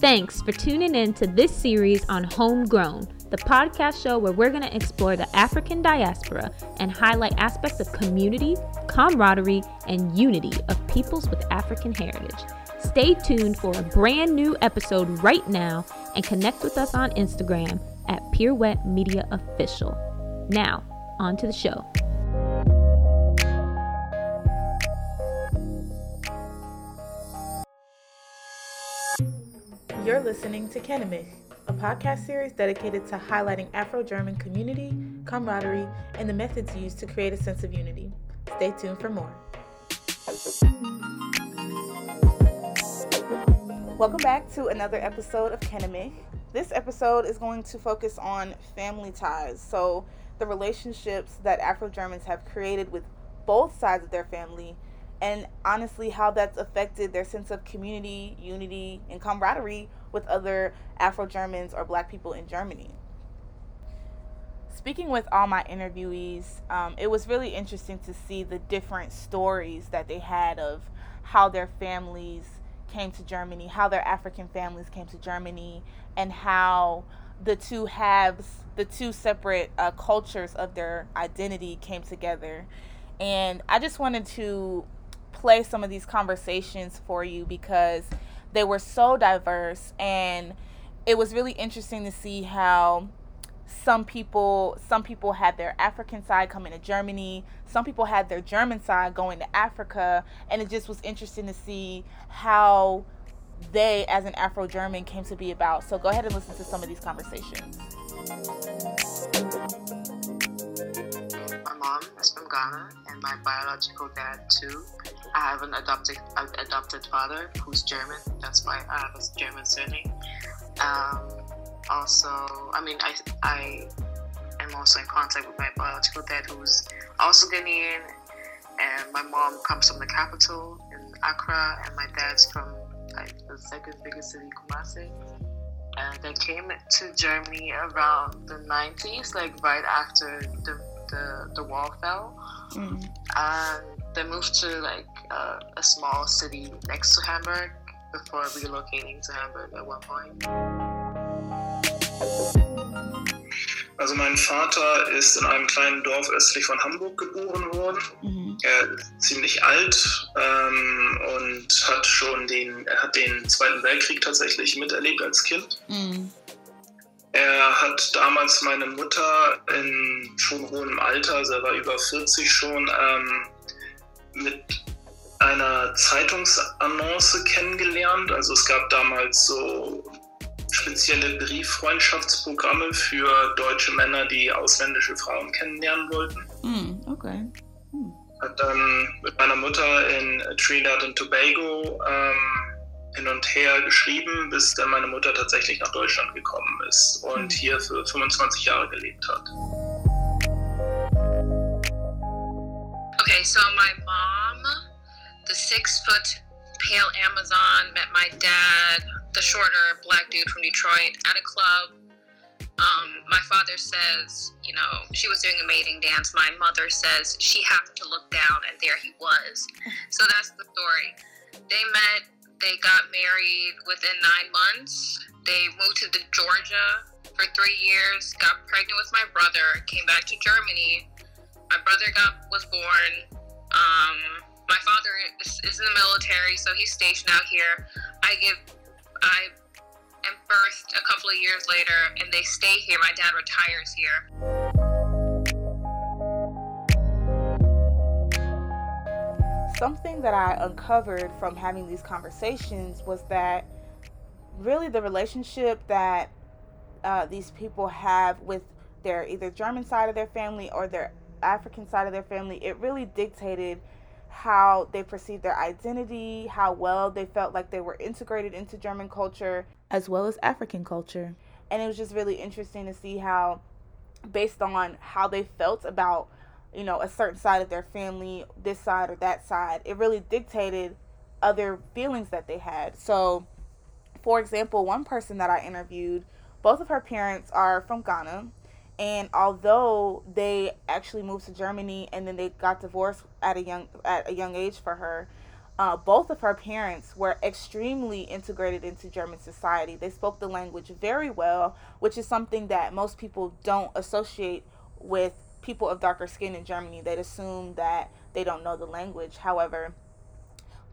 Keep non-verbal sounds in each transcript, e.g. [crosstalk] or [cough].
Thanks for tuning in to this series on Homegrown, the podcast show where we're going to explore the African diaspora and highlight aspects of community, camaraderie, and unity of peoples with African heritage. Stay tuned for a brand new episode right now and connect with us on Instagram at Pirouette Media Official. Now, on to the show. You're listening to Kennemich, a podcast series dedicated to highlighting Afro German community, camaraderie, and the methods used to create a sense of unity. Stay tuned for more. Welcome back to another episode of Kennemich. This episode is going to focus on family ties. So, the relationships that Afro Germans have created with both sides of their family and honestly how that's affected their sense of community, unity, and camaraderie with other Afro Germans or Black people in Germany. Speaking with all my interviewees, um, it was really interesting to see the different stories that they had of how their families came to Germany, how their African families came to Germany, and how the two halves, the two separate uh, cultures of their identity came together. And I just wanted to play some of these conversations for you because they were so diverse and it was really interesting to see how some people some people had their African side coming to Germany, some people had their German side going to Africa, and it just was interesting to see how they as an Afro-German came to be about. So go ahead and listen to some of these conversations. Is from Ghana and my biological dad too. I have an adopted adopted father who's German. That's why I have a German surname. Um, also, I mean, I I am also in contact with my biological dad who's also Ghanaian, and my mom comes from the capital in Accra, and my dad's from like the second biggest city, Kumasi. And they came to Germany around the 90s, like right after the the, the wall fell. Mm. And they moved to like uh, a small city next to Hamburg before relocating to Hamburg at one point. Also mein Vater ist in einem kleinen Dorf östlich von Hamburg geboren worden. Mhm. Er ist ziemlich alt ähm, und hat schon den, er hat den Zweiten Weltkrieg tatsächlich miterlebt als Kind. Mhm. Er hat damals meine Mutter in schon hohem Alter, also er war über 40 schon, ähm, mit einer Zeitungsannonce kennengelernt. Also es gab damals so spezielle Brieffreundschaftsprogramme für deutsche Männer, die ausländische Frauen kennenlernen wollten. Mm, okay. Mm. Hat dann mit meiner Mutter in Trinidad und Tobago ähm, hin und her geschrieben, bis dann meine Mutter tatsächlich nach Deutschland gekommen ist und mm. hier für 25 Jahre gelebt hat. Okay, so my mom, the six foot pale Amazon, met my dad, the shorter black dude from Detroit, at a club. Um, my father says, you know, she was doing a mating dance. My mother says she happened to look down and there he was. [laughs] So that's the story. They met, they got married within nine months. They moved to the Georgia for three years, got pregnant with my brother, came back to Germany, my brother got was born. Um, my father is, is in the military, so he's stationed out here. I give, I am birthed a couple of years later, and they stay here. My dad retires here. Something that I uncovered from having these conversations was that really the relationship that uh, these people have with their either German side of their family or their African side of their family, it really dictated how they perceived their identity, how well they felt like they were integrated into German culture, as well as African culture. And it was just really interesting to see how, based on how they felt about, you know, a certain side of their family, this side or that side, it really dictated other feelings that they had. So, for example, one person that I interviewed, both of her parents are from Ghana and although they actually moved to Germany and then they got divorced at a young at a young age for her, uh, both of her parents were extremely integrated into German society. They spoke the language very well, which is something that most people don't associate with people of darker skin in Germany. They'd assume that they don't know the language. However,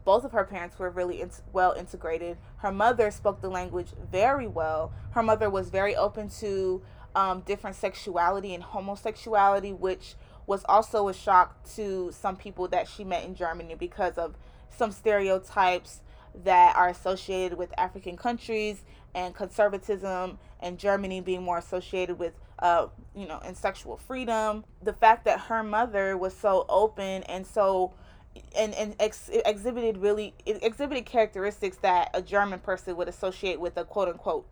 both of her parents were really in- well integrated. Her mother spoke the language very well. Her mother was very open to um, different sexuality and homosexuality, which was also a shock to some people that she met in Germany because of some stereotypes that are associated with African countries and conservatism and Germany being more associated with uh you know and sexual freedom. The fact that her mother was so open and so and and ex- exhibited really exhibited characteristics that a German person would associate with a quote unquote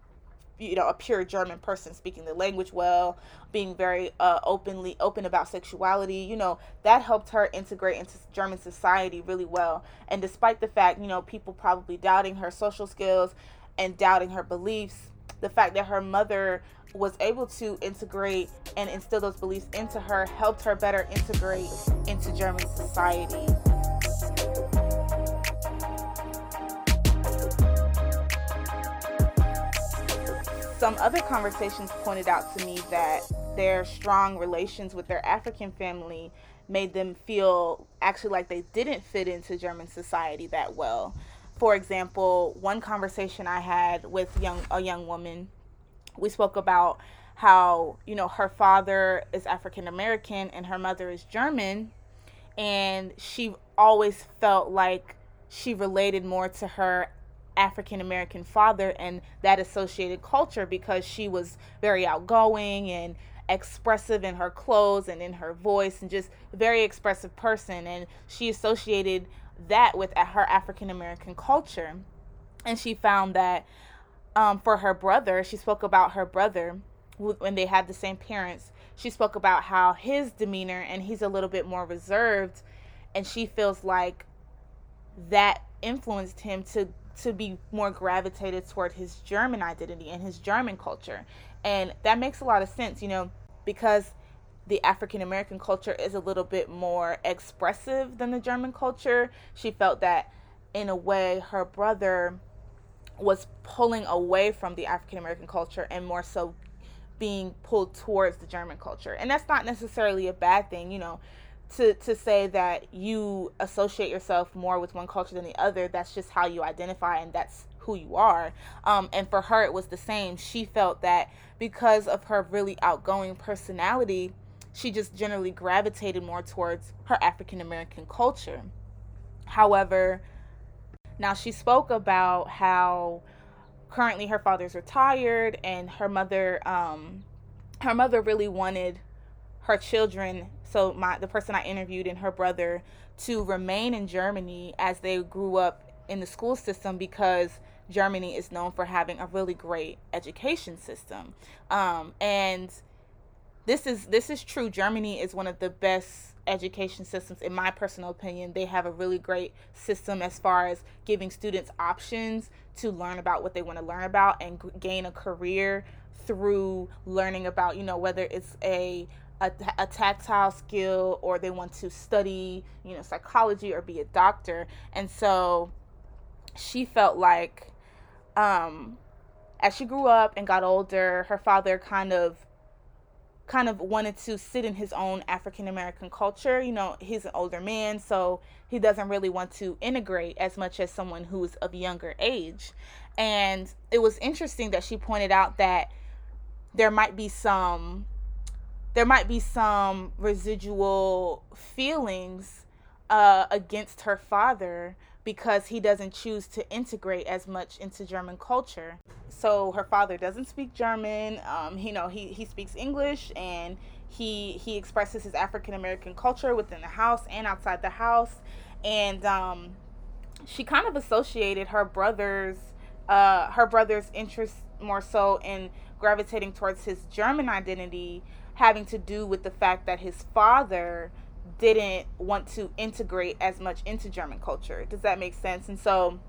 you know a pure german person speaking the language well being very uh, openly open about sexuality you know that helped her integrate into german society really well. And despite the fact you know people probably doubting her social skills and doubting her beliefs the fact that her mother was able to integrate and instill those beliefs into her helped her better integrate into german society some other conversations pointed out to me that their strong relations with their African family made them feel actually like they didn't fit into German society that well. For example, one conversation I had with young a young woman, we spoke about how, you know, her father is African American and her mother is German and she always felt like she related more to her African American father and that associated culture because she was very outgoing and expressive in her clothes and in her voice and just very expressive person. And she associated that with her African American culture. And she found that um, for her brother she spoke about her brother when they had the same parents. She spoke about how his demeanor and he's a little bit more reserved and she feels like that influenced him to to be more gravitated toward his German identity and his German culture. And that makes a lot of sense, you know, because the African American culture is a little bit more expressive than the German culture. She felt that in a way her brother was pulling away from the African American culture and more so being pulled towards the German culture. And that's not necessarily a bad thing, you know to to say that you associate yourself more with one culture than the other that's just how you identify and that's who you are. Um, and for her it was the same. She felt that because of her really outgoing personality she just generally gravitated more towards her african american culture. However now she spoke about how currently her father's retired and her mother um, her mother really wanted her children so my the person I interviewed and her brother to remain in Germany as they grew up in the school system because Germany is known for having a really great education system. Um, and this is this is true. Germany is one of the best education systems in my personal opinion. They have a really great system as far as giving students options to learn about what they want to learn about and g- gain a career through learning about, you know, whether it's a a, a tactile skill or they want to study, you know, psychology or be a doctor. And so she felt like um, as she grew up and got older, her father kind of kind of wanted to sit in his own African American culture. You know, he's an older man, so he doesn't really want to integrate as much as someone who's of younger age. And it was interesting that she pointed out that there might be some there might be some residual feelings uh, against her father because he doesn't choose to integrate as much into German culture. So her father doesn't speak German. Um, you know, he, he speaks English and he he expresses his African American culture within the house and outside the house. And um, she kind of associated her brother's uh, her brother's interest more so in gravitating towards his German identity having to do with the fact that his father didn't want to integrate as much into German culture. Does that make sense? And so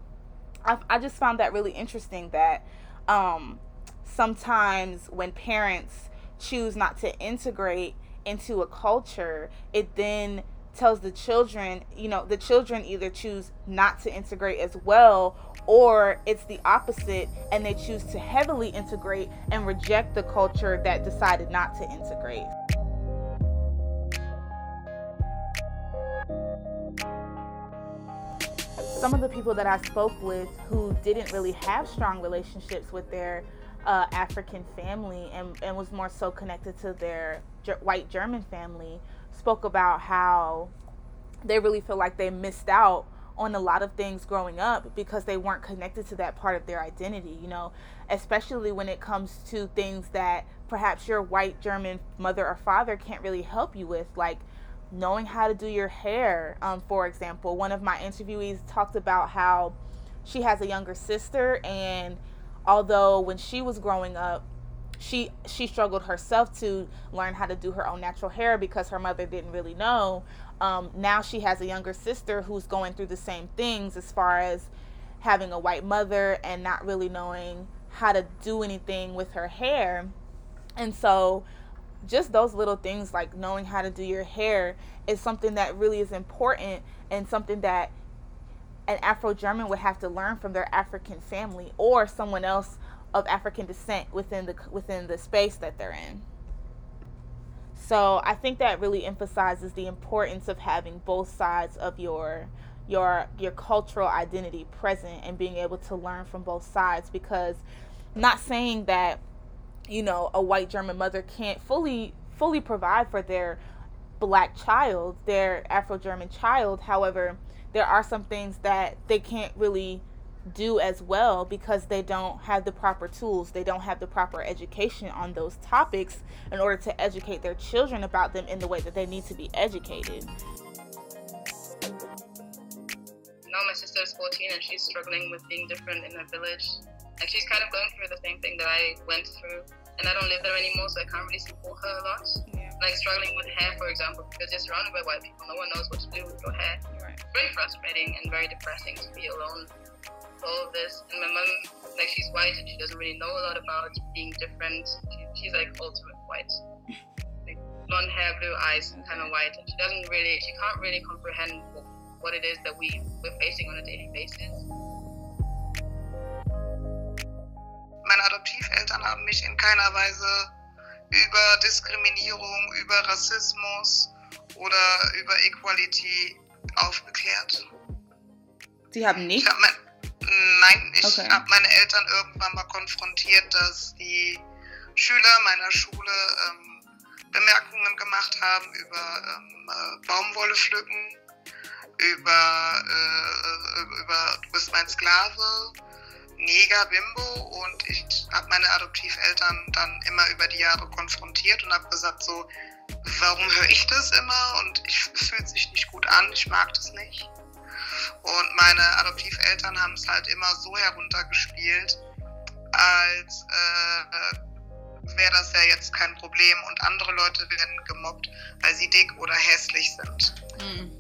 I, I just found that really interesting that um, sometimes when parents choose not to integrate into a culture, it then tells the children, you know, the children either choose not to integrate as well or it's the opposite and they choose to heavily integrate and reject the culture that decided not to integrate. Some of the people that I spoke with who didn't really have strong relationships with their uh, African family and, and was more so connected to their white German family spoke about how they really feel like they missed out on a lot of things growing up because they weren't connected to that part of their identity, you know, especially when it comes to things that perhaps your white German mother or father can't really help you with, like knowing how to do your hair. Um, for example, one of my interviewees talked about how she has a younger sister, and although when she was growing up, she she struggled herself to learn how to do her own natural hair because her mother didn't really know um, now she has a younger sister who's going through the same things as far as having a white mother and not really knowing how to do anything with her hair. And so, just those little things like knowing how to do your hair is something that really is important and something that an Afro German would have to learn from their African family or someone else of African descent within the within the space that they're in. So I think that really emphasizes the importance of having both sides of your your your cultural identity present and being able to learn from both sides because not saying that you know a white german mother can't fully fully provide for their black child their afro-german child however there are some things that they can't really do as well because they don't have the proper tools, they don't have the proper education on those topics in order to educate their children about them in the way that they need to be educated. Now my sister is 14 and she's struggling with being different in her village. Like she's kind of going through the same thing that I went through. And I don't live there anymore, so I can't really support her a lot. Yeah. Like struggling with hair, for example, because you're surrounded by white people, no one knows what to do with your hair. Right. Very frustrating and very depressing to be alone all of this. And my mom, like, she's white and she doesn't really know a lot about being different. She, she's like ultimate white. Like, blonde hair, blue eyes, kind of white. And she doesn't really, she can't really comprehend what it is that we, we're facing on a daily basis. Meine Adoptiveltern haben mich in keiner Weise über Diskriminierung, über Rassismus oder über Equality aufgeklärt. Sie haben nicht? Ich hab mein, Nein, ich okay. habe meine Eltern irgendwann mal konfrontiert, dass die Schüler meiner Schule ähm, Bemerkungen gemacht haben über ähm, äh, Baumwolle pflücken, über, äh, über du bist mein Sklave, Neger, Bimbo und ich habe meine Adoptiveltern dann immer über die Jahre konfrontiert und habe gesagt so, warum höre ich das immer und ich fühlt sich nicht gut an, ich mag das nicht. Und meine Adoptiveltern haben es halt immer so heruntergespielt, als äh, wäre das ja jetzt kein Problem und andere Leute werden gemobbt, weil sie dick oder hässlich sind. Mhm.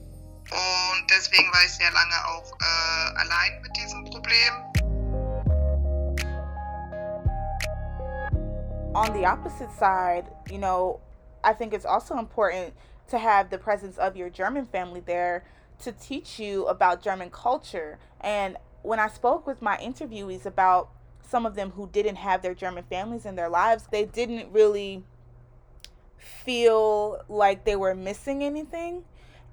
Und deswegen war ich sehr lange auch äh, allein mit diesem Problem. On the opposite side, you know, I think it's also important to have the presence of your German family there to teach you about German culture. And when I spoke with my interviewees about some of them who didn't have their German families in their lives, they didn't really feel like they were missing anything.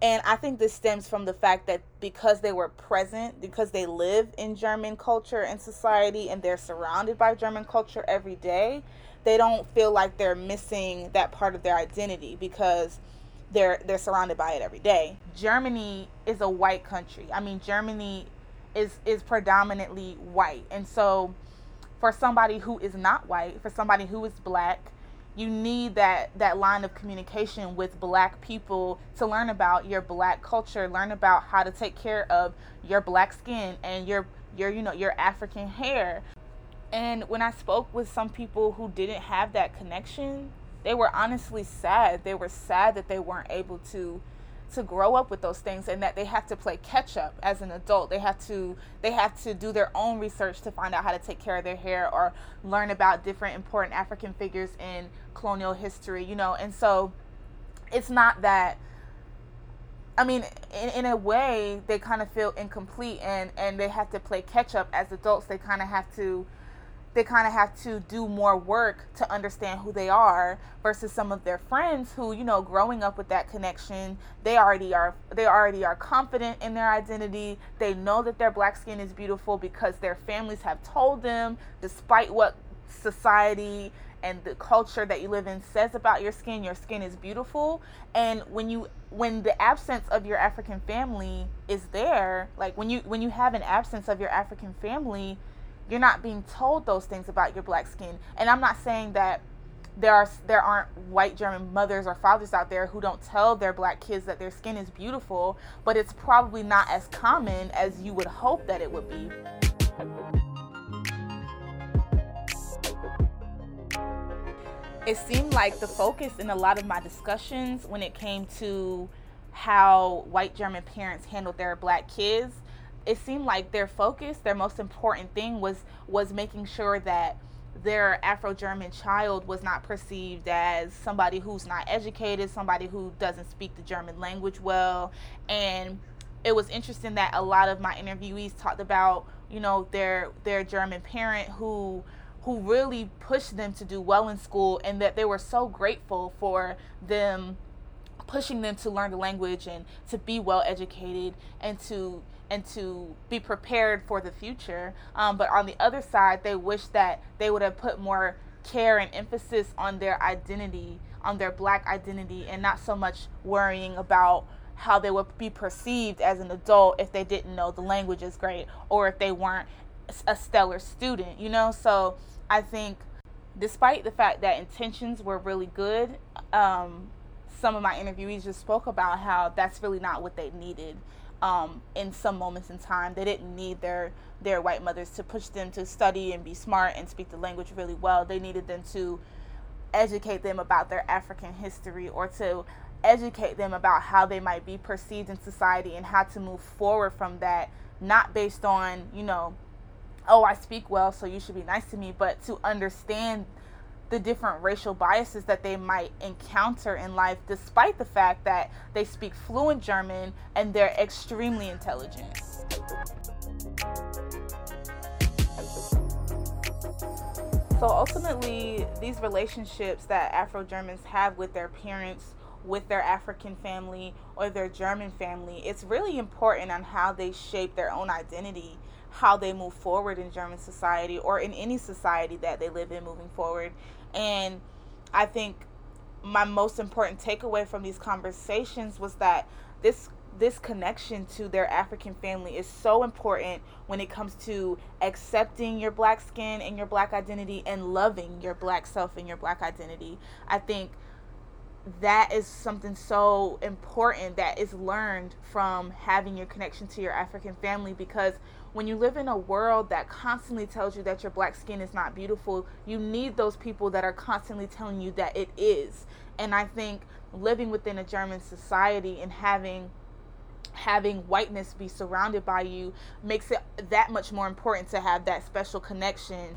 And I think this stems from the fact that because they were present, because they live in German culture and society, and they're surrounded by German culture every day, they don't feel like they're missing that part of their identity because they're they're surrounded by it every day. Germany is a white country. I mean, Germany is is predominantly white, and so for somebody who is not white, for somebody who is black, you need that that line of communication with black people to learn about your black culture, learn about how to take care of your black skin and your your you know your African hair. And when I spoke with some people who didn't have that connection, they were honestly sad. They were sad that they weren't able to to grow up with those things and that they have to play catch up as an adult. They have to they have to do their own research to find out how to take care of their hair or learn about different important African figures in colonial history, you know. And so it's not that I mean, in, in a way, they kind of feel incomplete and, and they have to play catch up as adults. They kind of have to they kind of have to do more work to understand who they are versus some of their friends who you know growing up with that connection they already are they already are confident in their identity. They know that their black skin is beautiful because their families have told them despite what society and the culture that you live in says about your skin your skin is beautiful. And when you when the absence of your african family is there like when you when you have an absence of your african family you're not being told those things about your black skin. And i'm not saying that there are there aren't white german mothers or fathers out there who don't tell their black kids that their skin is beautiful but it's probably not as common as you would hope that it would be. It seemed like the focus in a lot of my discussions when it came to how white German parents handled their black kids, it seemed like their focus, their most important thing was was making sure that their Afro-German child was not perceived as somebody who's not educated, somebody who doesn't speak the German language well, and it was interesting that a lot of my interviewees talked about, you know, their their German parent who who really pushed them to do well in school and that they were so grateful for them pushing them to learn the language and to be well educated and to and to be prepared for the future. Um, but on the other side, they wish that they would have put more care and emphasis on their identity, on their black identity, and not so much worrying about how they would be perceived as an adult if they didn't know the language is great or if they weren't a stellar student, you know? So I think, despite the fact that intentions were really good, um, some of my interviewees just spoke about how that's really not what they needed. Um, in some moments in time, they didn't need their their white mothers to push them to study and be smart and speak the language really well. They needed them to educate them about their African history or to educate them about how they might be perceived in society and how to move forward from that, not based on, you know, oh, I speak well, so you should be nice to me, but to understand the different racial biases that they might encounter in life, despite the fact that they speak fluent German and they're extremely intelligent. So ultimately, these relationships that Afro Germans have with their parents, with their African family, or their German family, it's really important on how they shape their own identity how they move forward in German society or in any society that they live in moving forward. And I think my most important takeaway from these conversations was that this this connection to their African family is so important when it comes to accepting your black skin and your black identity and loving your black self and your black identity. I think that is something so important that is learned from having your connection to your African family because when you live in a world that constantly tells you that your black skin is not beautiful, you need those people that are constantly telling you that it is. And I think living within a German society and having having whiteness be surrounded by you makes it that much more important to have that special connection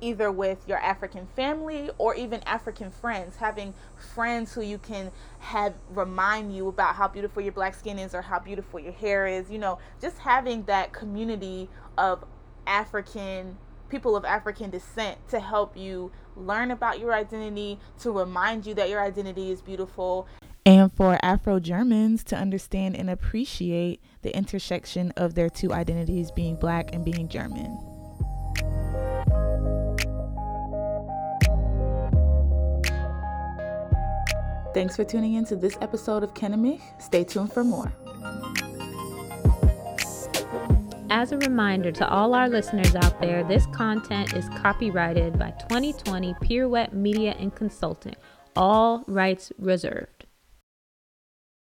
either with your African family or even African friends, having friends who you can have remind you about how beautiful your black skin is or how beautiful your hair is, you know, just having that community of African people of African descent to help you learn about your identity, to remind you that your identity is beautiful. And for Afro Germans to understand and appreciate the intersection of their two identities being black and being German. Thanks for tuning in to this episode of Kennemich. Stay tuned for more. As a reminder to all our listeners out there, this content is copyrighted by 2020 Pirouette Media and Consulting, all rights reserved.